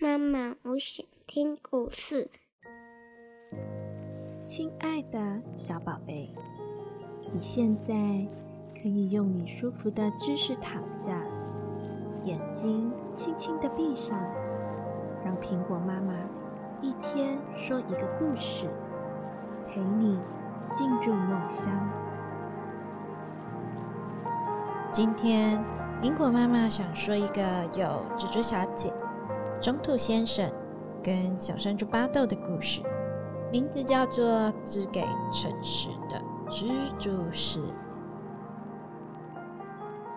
妈妈，我想听故事。亲爱的小宝贝，你现在可以用你舒服的姿势躺下，眼睛轻轻的闭上，让苹果妈妈一天说一个故事，陪你进入梦乡。今天，苹果妈妈想说一个有蜘蛛小姐、中兔先生跟小山猪巴豆的故事。名字叫做《只给诚实的蜘蛛丝》。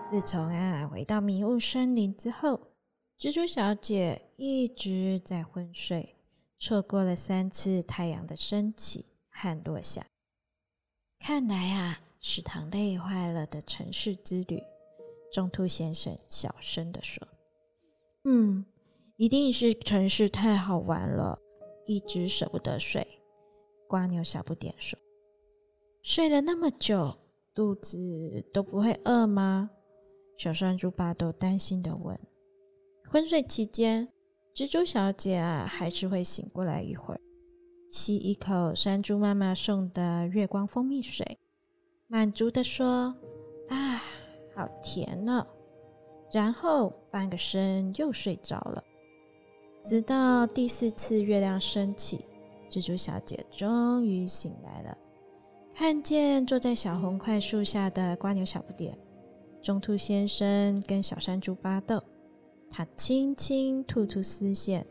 自从啊回到迷雾森林之后，蜘蛛小姐一直在昏睡，错过了三次太阳的升起和落下。看来啊，是堂累坏了的城市之旅。中兔先生小声的说：“嗯，一定是城市太好玩了，一直舍不得睡。”瓜牛小不点说：“睡了那么久，肚子都不会饿吗？”小山猪巴豆担心的问。昏睡期间，蜘蛛小姐，还是会醒过来一会儿，吸一口山猪妈妈送的月光蜂蜜水，满足的说：“啊，好甜呢。”然后翻个身又睡着了，直到第四次月亮升起。蜘蛛小姐终于醒来了，看见坐在小红块树下的瓜牛小不点、中兔先生跟小山猪巴豆，她轻轻吐出丝线，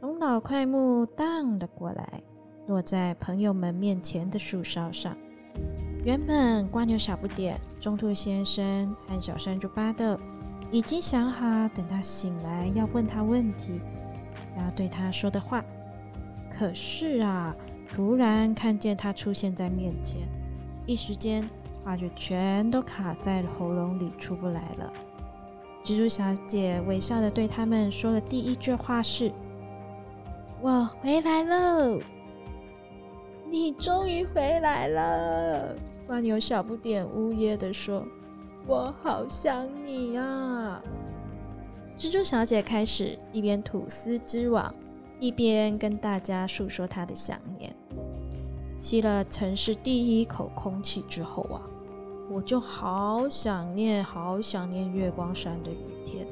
从老块木荡了过来，落在朋友们面前的树梢上。原本瓜牛小不点、中兔先生和小山猪巴豆已经想好，等他醒来要问他问题，要对他说的话。可是啊，突然看见他出现在面前，一时间话就全都卡在喉咙里出不来了。蜘蛛小姐微笑的对他们说的第一句话是：“我回来了，你终于回来了。”蜗牛小不点呜咽的说：“我好想你啊！”蜘蛛小姐开始一边吐丝织网。一边跟大家诉说她的想念，吸了城市第一口空气之后啊，我就好想念，好想念月光山的雨天。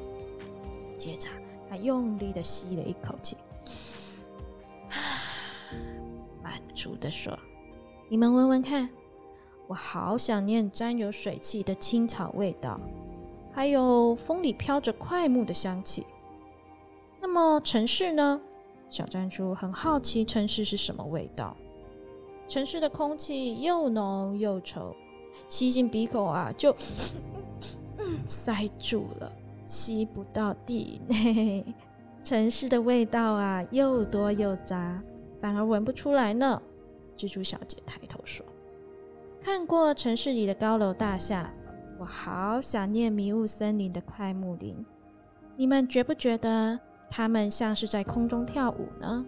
接着，她用力的吸了一口气，满足的说：“你们闻闻看，我好想念沾有水汽的青草味道，还有风里飘着快木的香气。那么城市呢？”小山猪很好奇城市是什么味道。城市的空气又浓又稠，吸进鼻口啊就 塞住了，吸不到地内。城市的味道啊又多又杂，反而闻不出来呢。蜘蛛小姐抬头说：“看过城市里的高楼大厦，我好想念迷雾森林的快木林。你们觉不觉得？”它们像是在空中跳舞呢。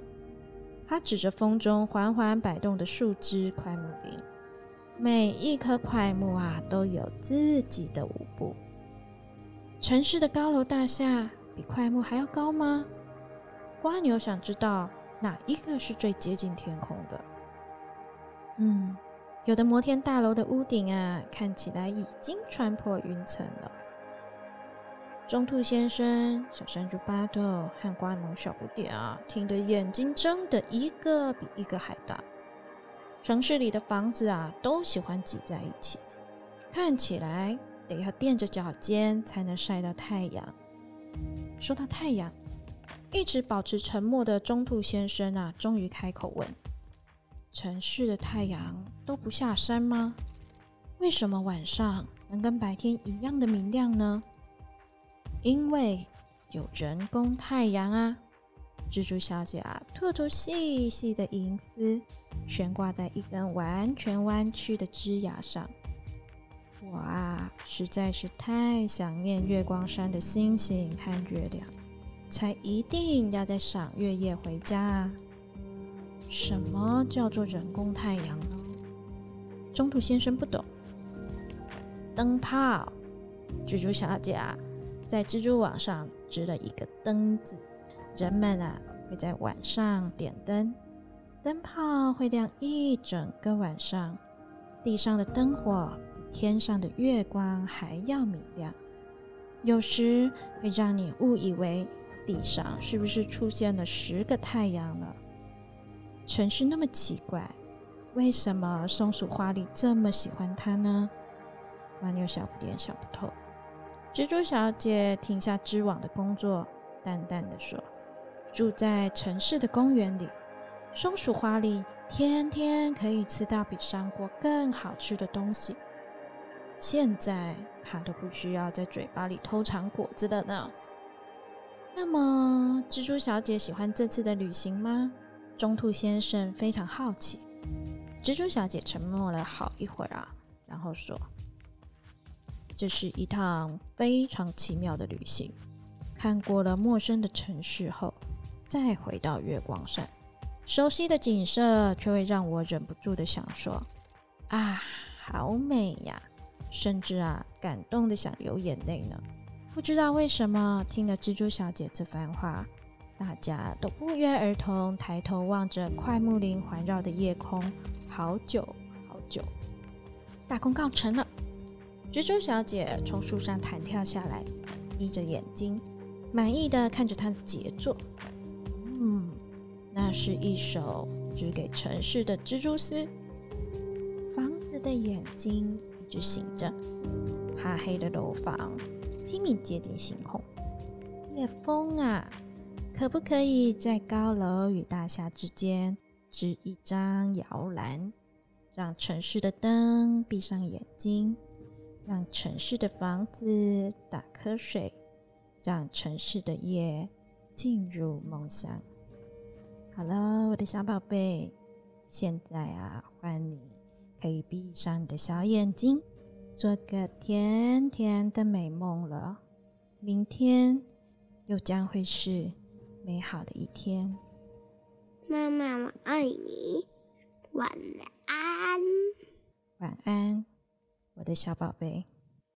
他指着风中缓缓摆动的树枝，快木林，每一棵快木啊都有自己的舞步。城市的高楼大厦比快木还要高吗？蜗牛想知道哪一个是最接近天空的。嗯，有的摩天大楼的屋顶啊，看起来已经穿破云层了。中兔先生、小山猪巴豆和瓜农小不点啊，听得眼睛睁得一个比一个还大。城市里的房子啊，都喜欢挤在一起，看起来得要垫着脚尖才能晒到太阳。说到太阳，一直保持沉默的中兔先生啊，终于开口问：“城市的太阳都不下山吗？为什么晚上能跟白天一样的明亮呢？”因为有人工太阳啊！蜘蛛小姐啊，吐出细细的银丝，悬挂在一根完全弯曲的枝桠上。我啊，实在是太想念月光山的星星和月亮，才一定要在赏月夜回家啊！什么叫做人工太阳呢？中途先生不懂。灯泡，蜘蛛小姐啊！在蜘蛛网上织了一个“灯”字，人们啊会在晚上点灯，灯泡会亮一整个晚上，地上的灯火比天上的月光还要明亮，有时会让你误以为地上是不是出现了十个太阳了。城市那么奇怪，为什么松鼠花里这么喜欢它呢？蜗牛小不点想不透。蜘蛛小姐停下织网的工作，淡淡的说：“住在城市的公园里，松鼠花里天天可以吃到比山果更好吃的东西。现在它都不需要在嘴巴里偷尝果子了呢。”那么，蜘蛛小姐喜欢这次的旅行吗？中兔先生非常好奇。蜘蛛小姐沉默了好一会儿啊，然后说。这是一趟非常奇妙的旅行。看过了陌生的城市后，再回到月光山，熟悉的景色却会让我忍不住的想说：“啊，好美呀！”甚至啊，感动的想流眼泪呢。不知道为什么，听了蜘蛛小姐这番话，大家都不约而同抬头望着快木林环绕的夜空，好久好久。大功告成了。蜘蛛小姐从树上弹跳下来，眯着眼睛，满意的看着她的杰作。嗯，那是一首只给城市的蜘蛛丝。房子的眼睛一直醒着，怕黑的楼房拼命接近星空。夜风啊，可不可以在高楼与大厦之间织一张摇篮，让城市的灯闭上眼睛？让城市的房子打瞌睡，让城市的夜进入梦乡。好了，我的小宝贝，现在啊，换你可以闭上你的小眼睛，做个甜甜的美梦了。明天又将会是美好的一天。妈妈，我爱你，晚安。晚安。我的小宝贝。